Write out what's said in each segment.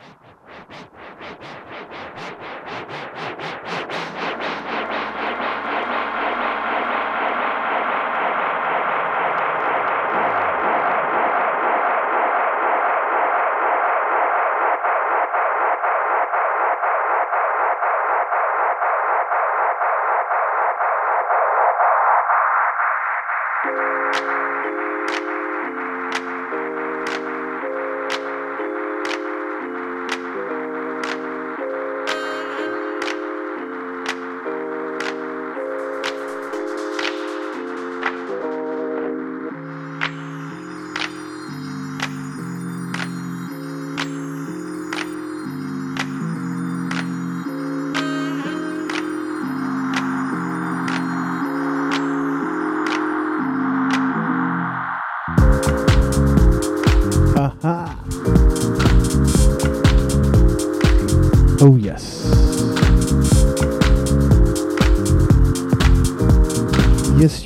Aha. Oh, yes. Yes,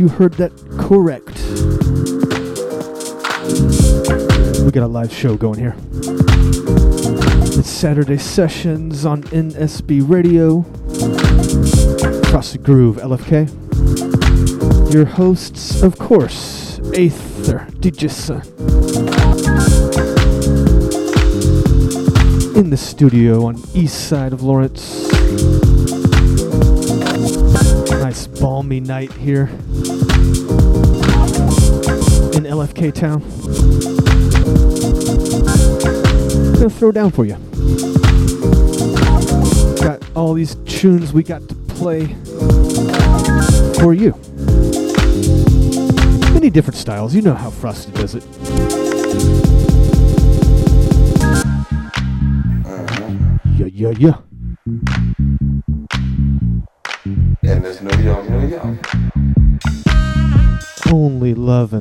you heard that correct. We got a live show going here. It's Saturday sessions on NSB Radio. Across the Groove, LFK. Your hosts, of course, Aether Digison. In the studio on east side of Lawrence. Nice balmy night here in LFK town. I'm gonna throw down for you. Got all these tunes we got to play for you. Many different styles. You know how Frosty does it. Yeah, yeah, yeah.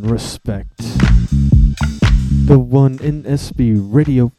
Respect. The one NSB radio.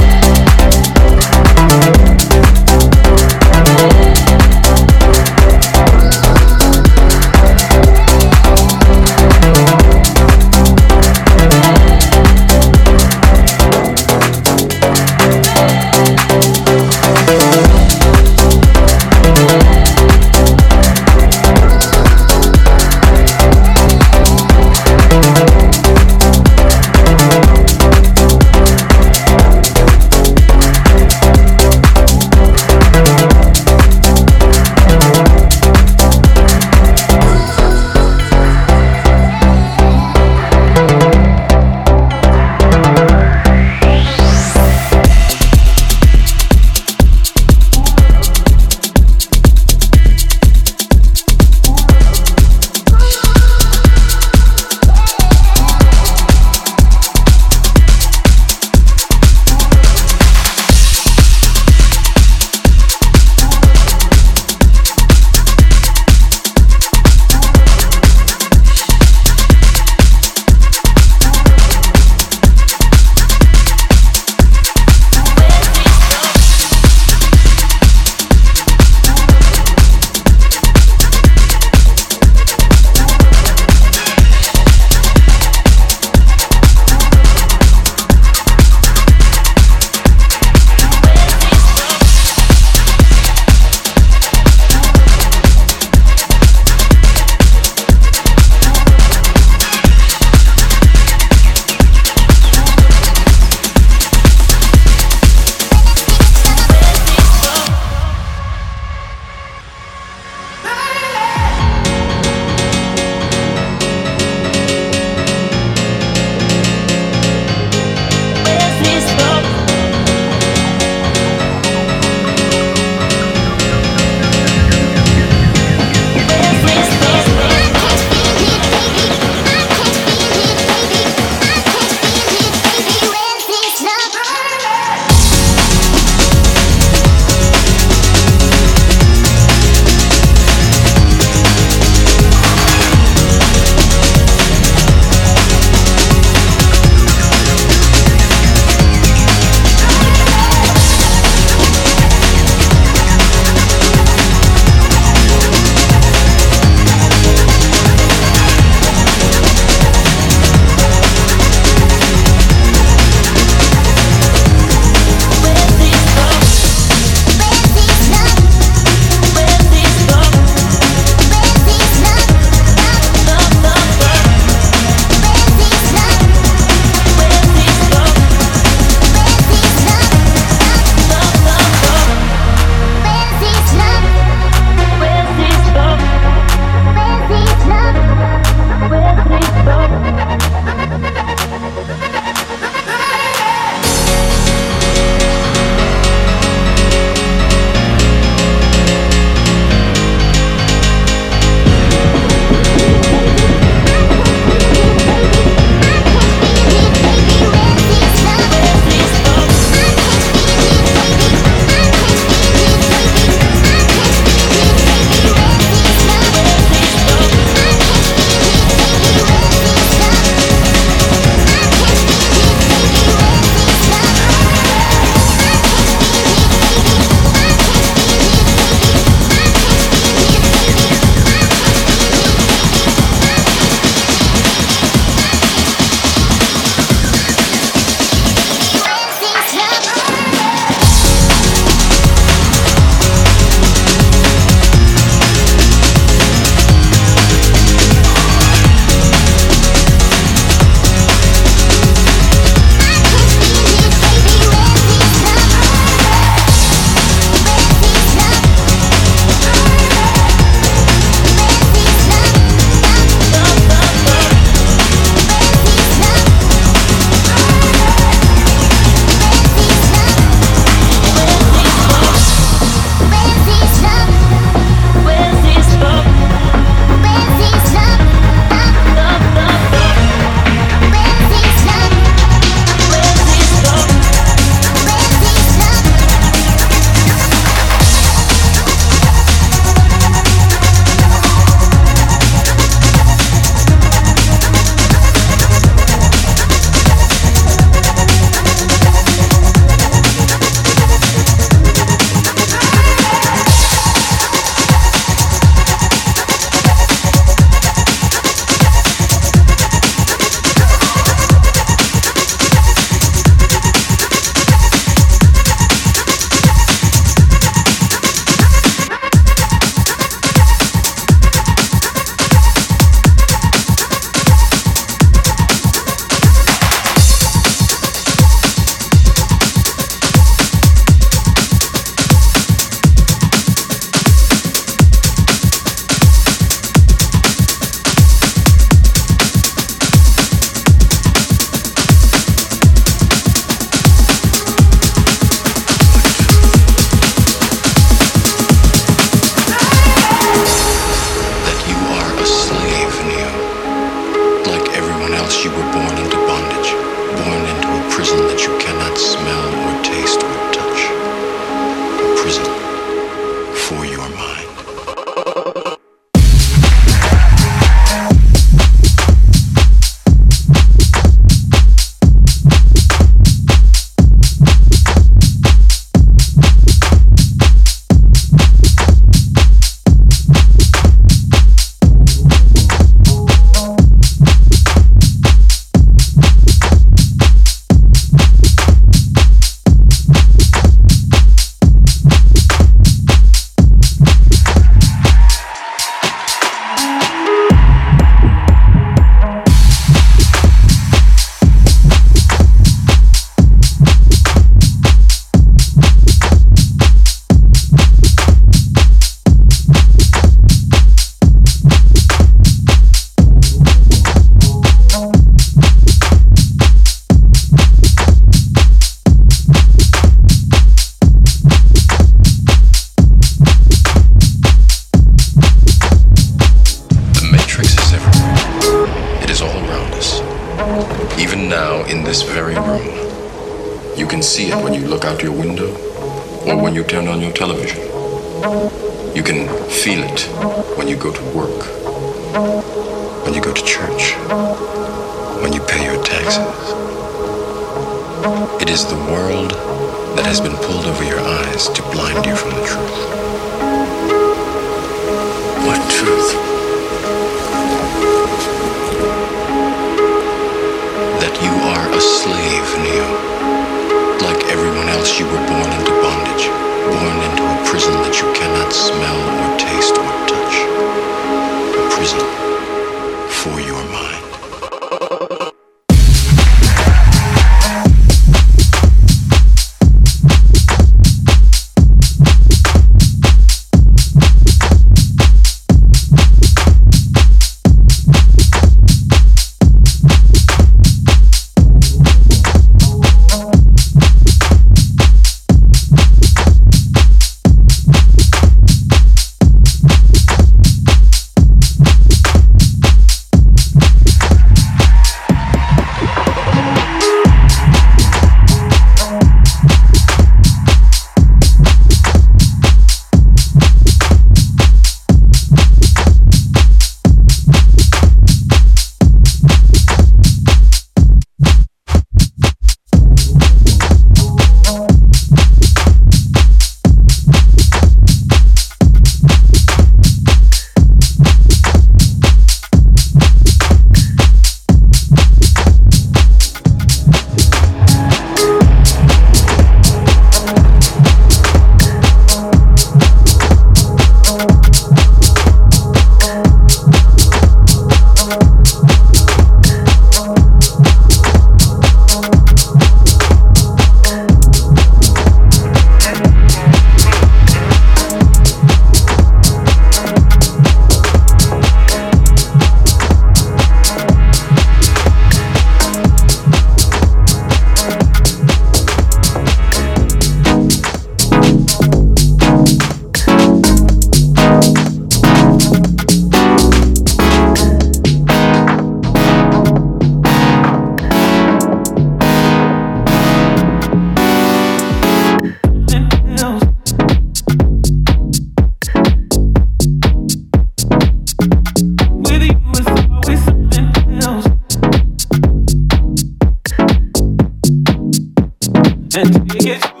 And take it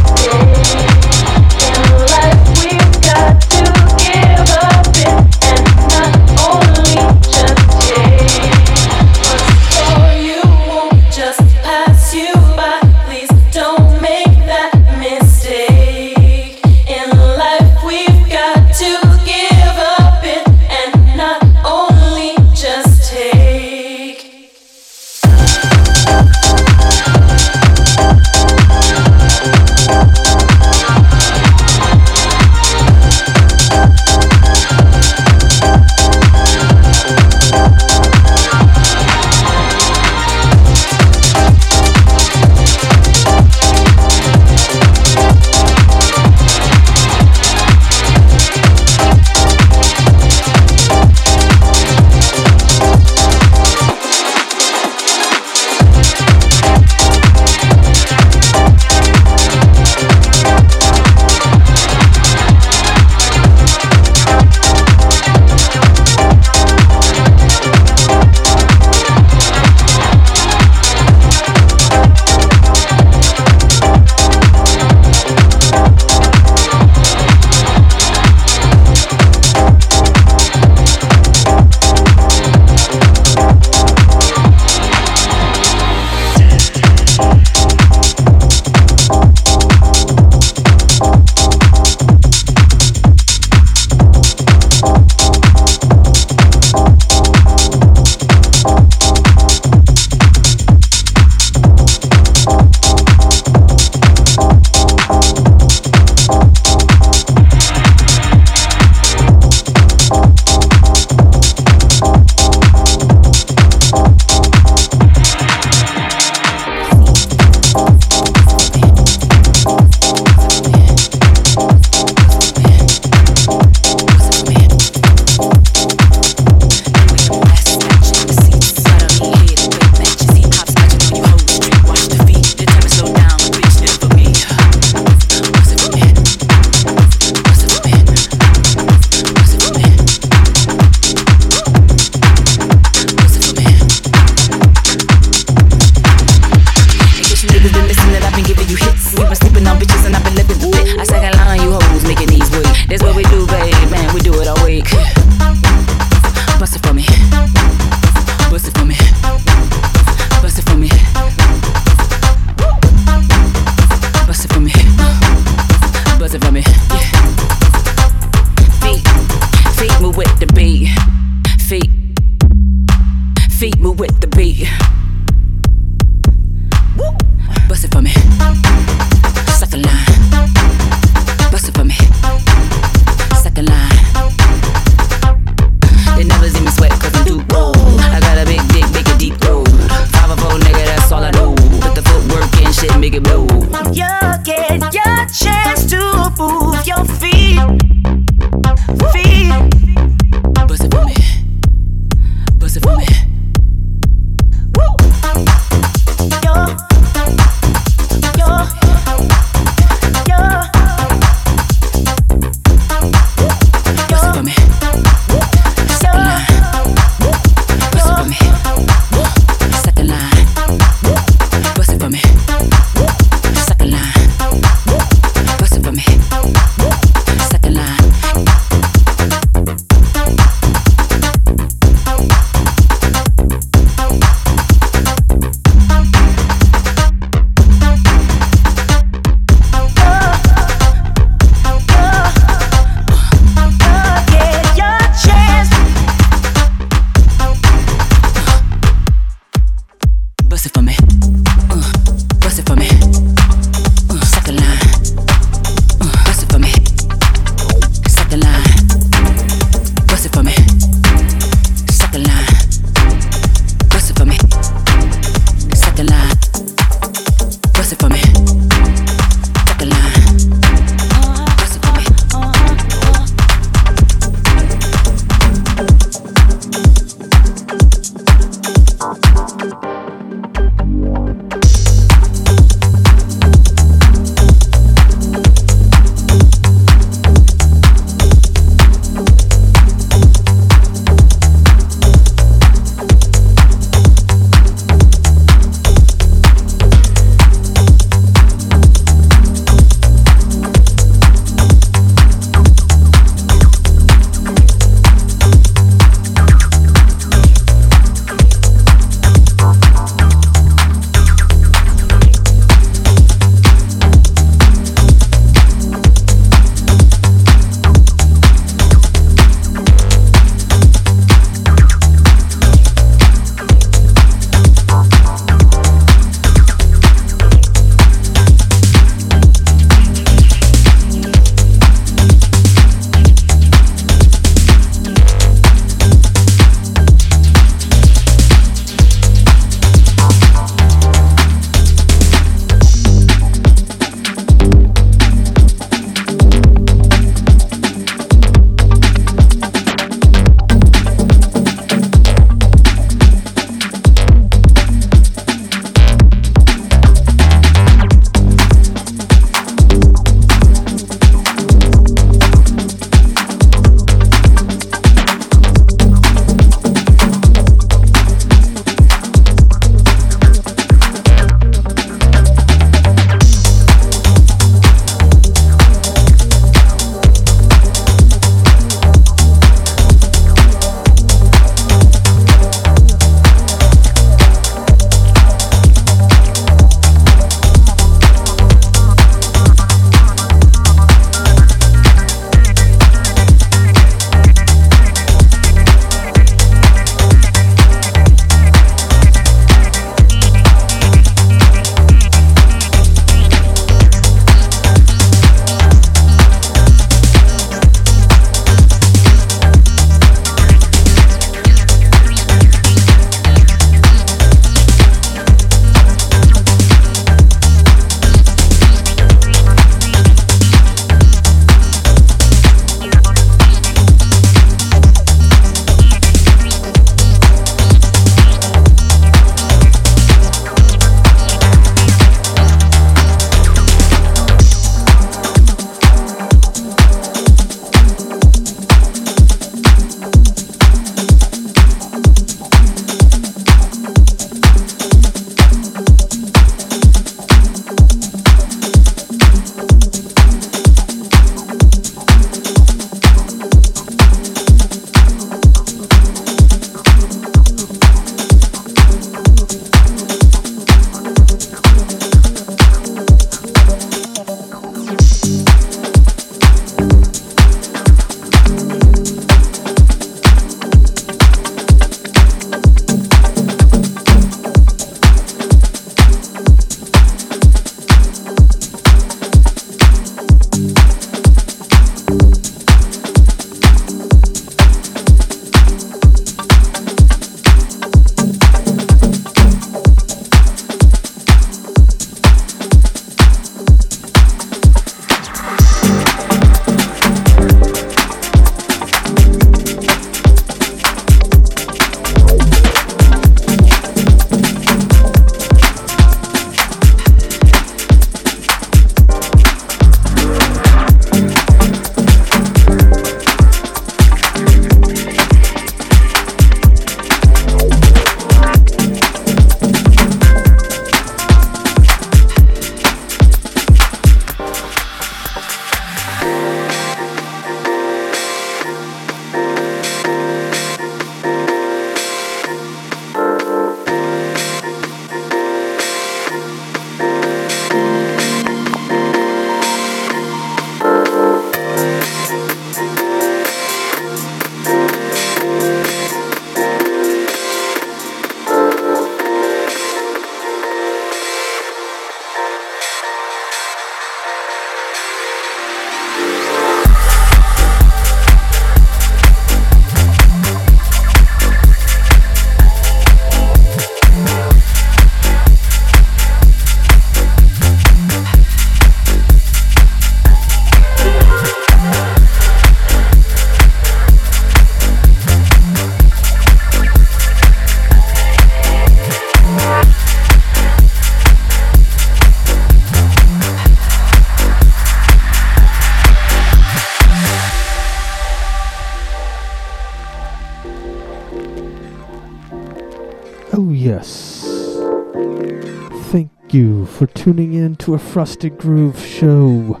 For tuning in to a Frosted Groove show.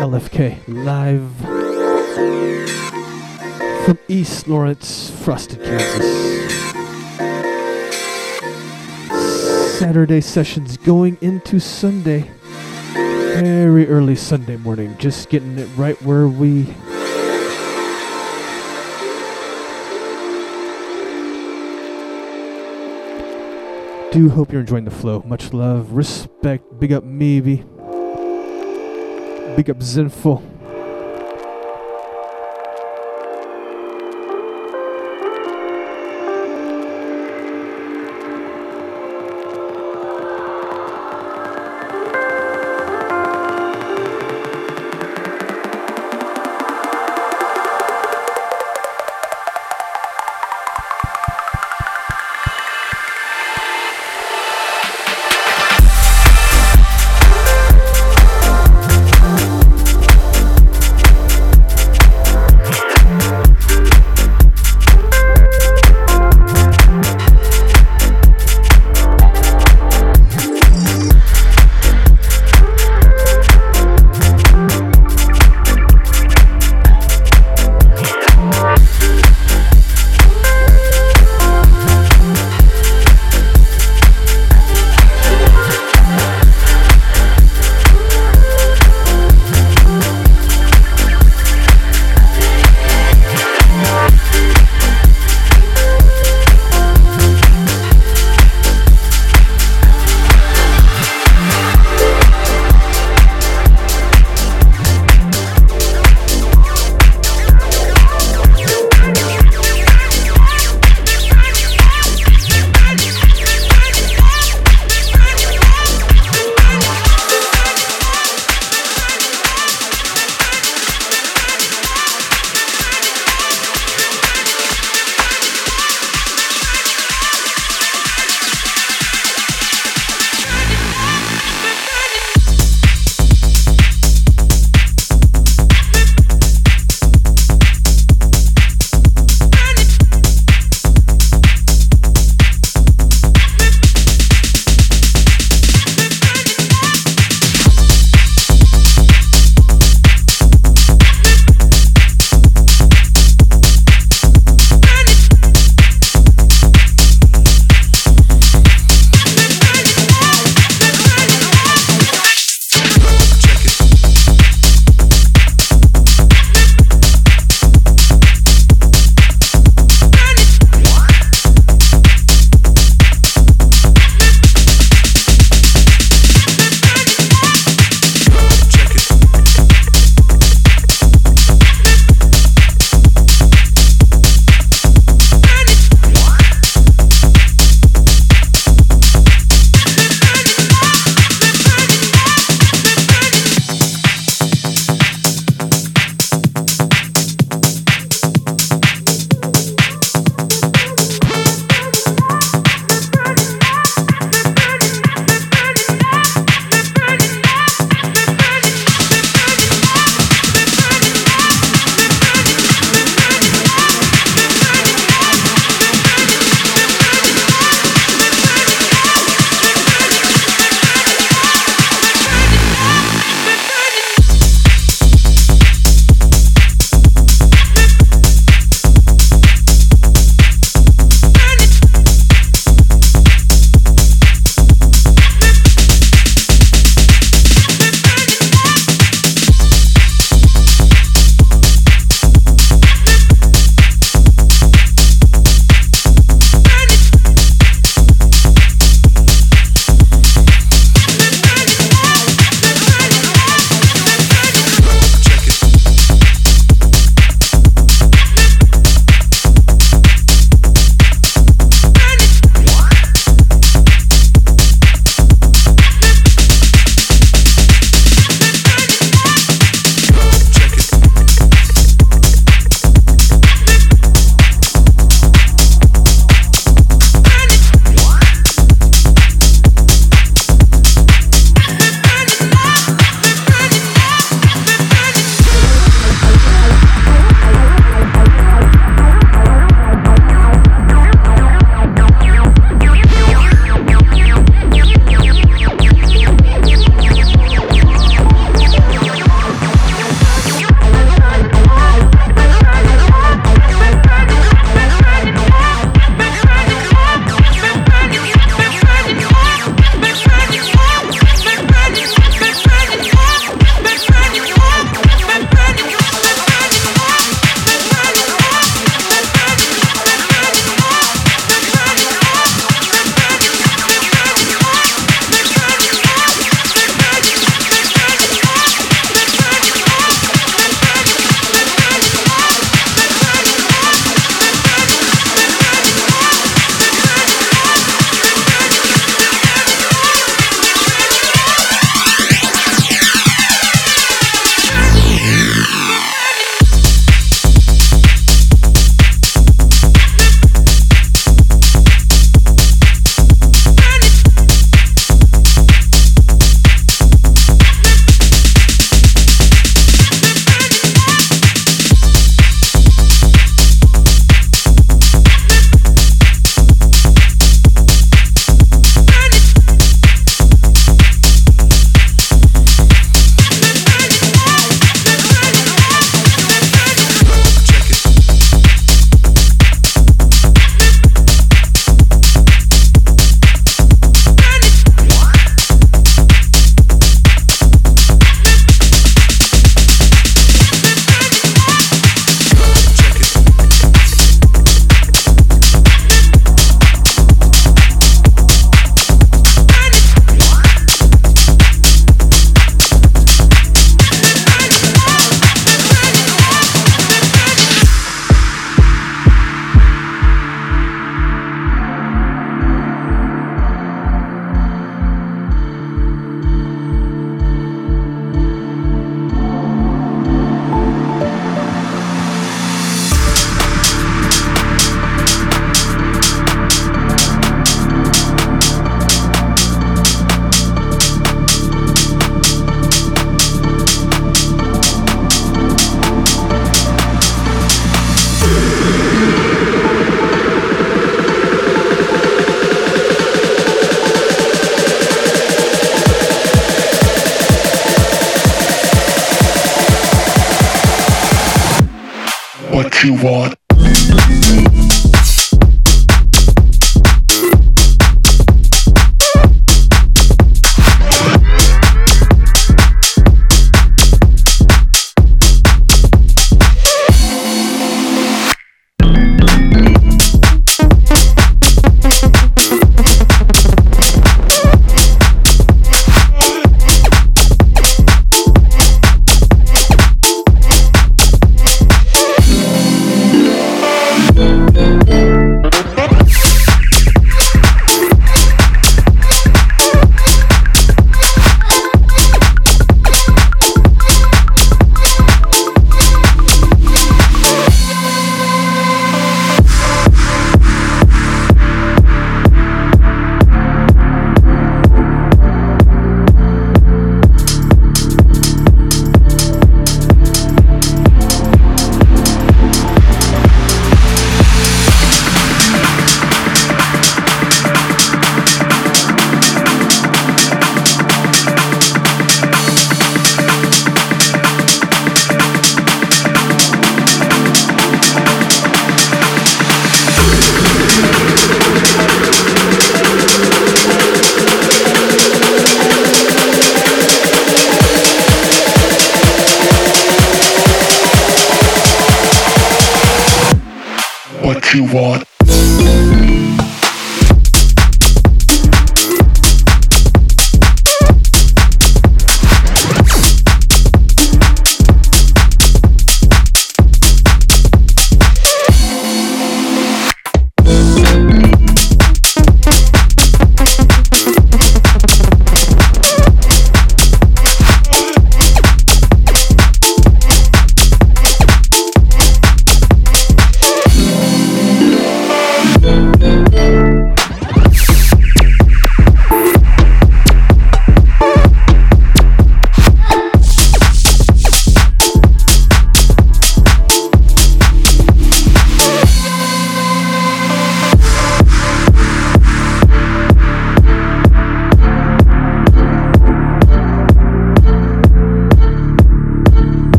LFK live from East Lawrence, Frosted, Kansas. Saturday sessions going into Sunday. Very early Sunday morning, just getting do hope you're enjoying the flow. Much love, respect, big up Maybe, big up Zenful.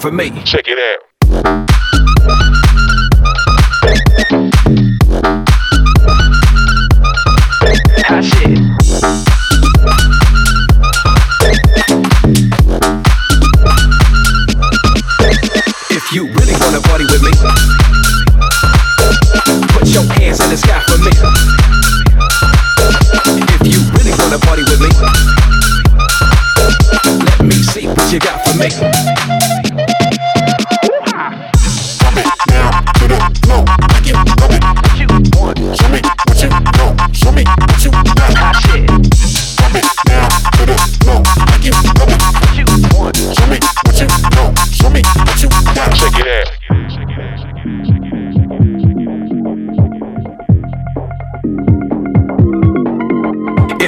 for me. Check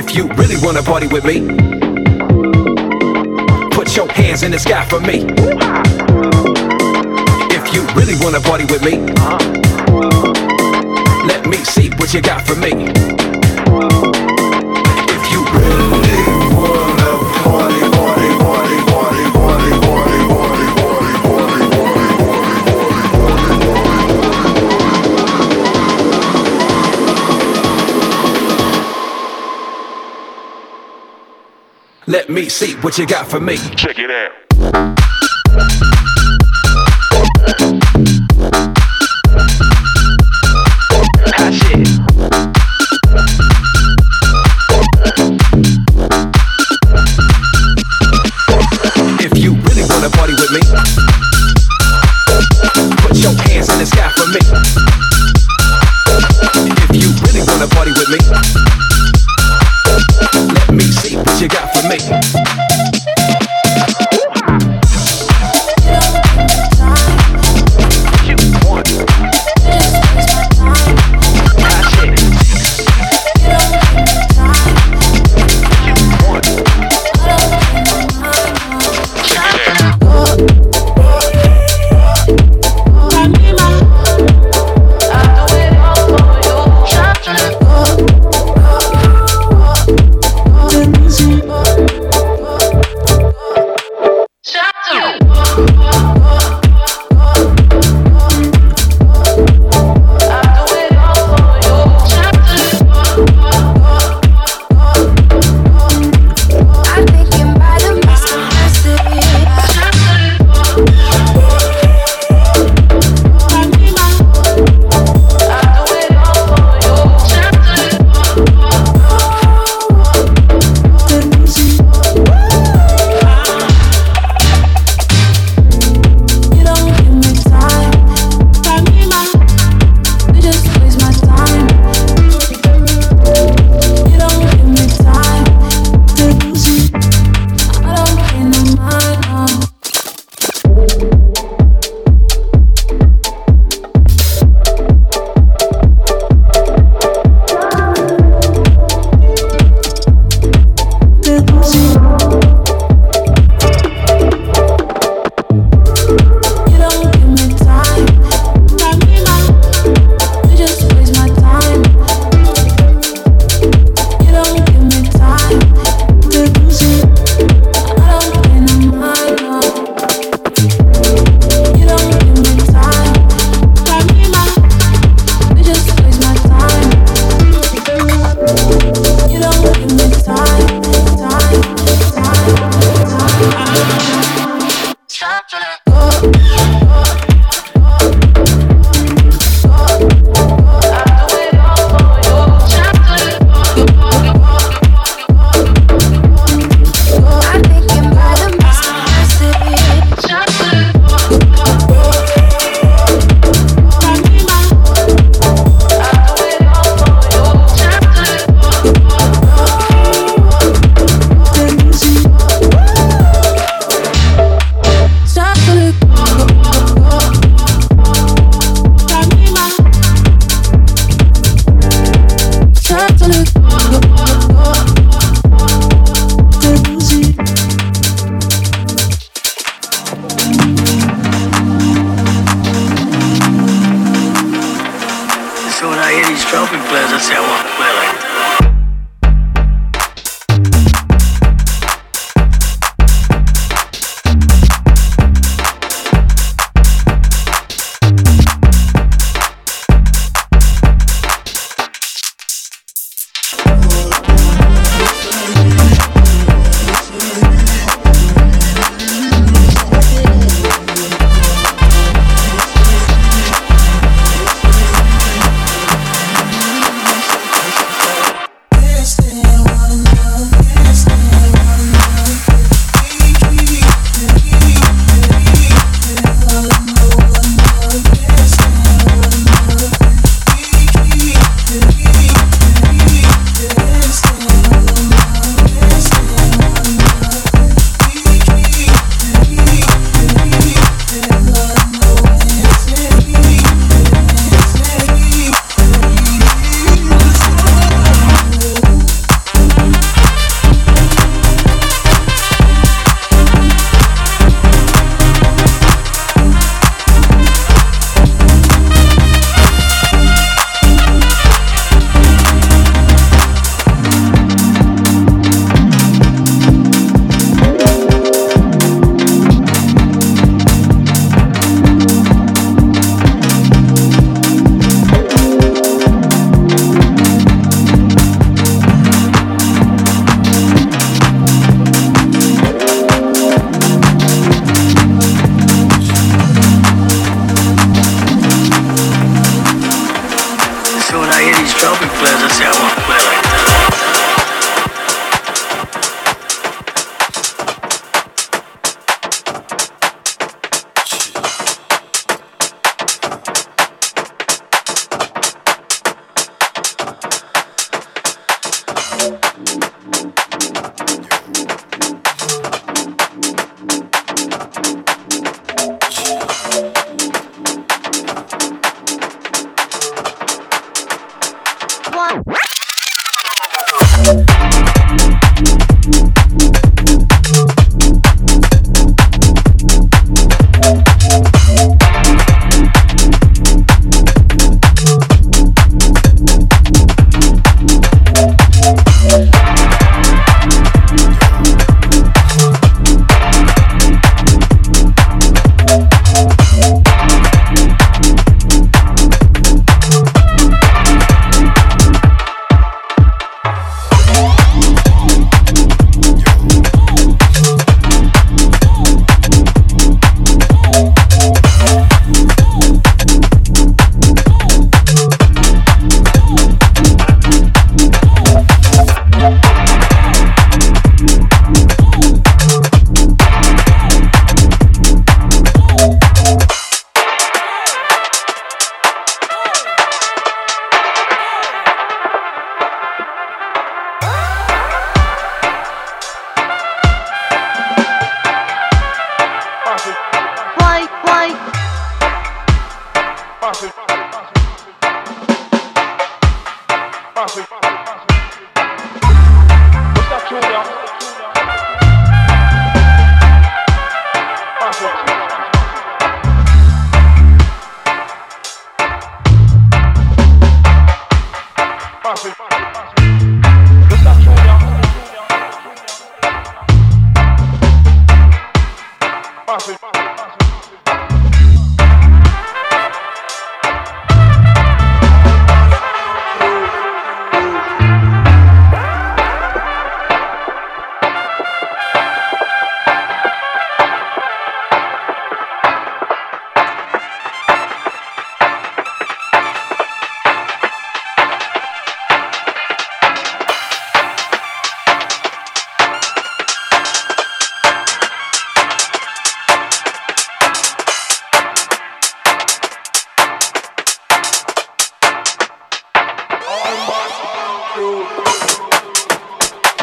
If you really wanna party with me, put your hands in the sky for me. If you really wanna party with me, let me see what you got for me. me, see what you got for me. Check it out.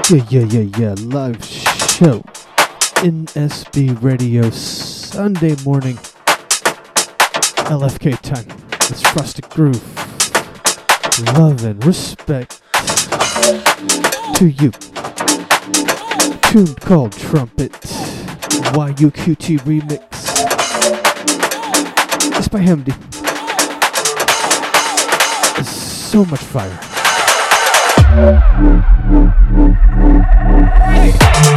Yeah, yeah, yeah, yeah. Live show. NSB Radio Sunday morning. LFK time. It's Frosted Groove. Love and respect to you. Tune called Trumpet. YUQT remix. It's by Hamdi. It's so much fire. Hey.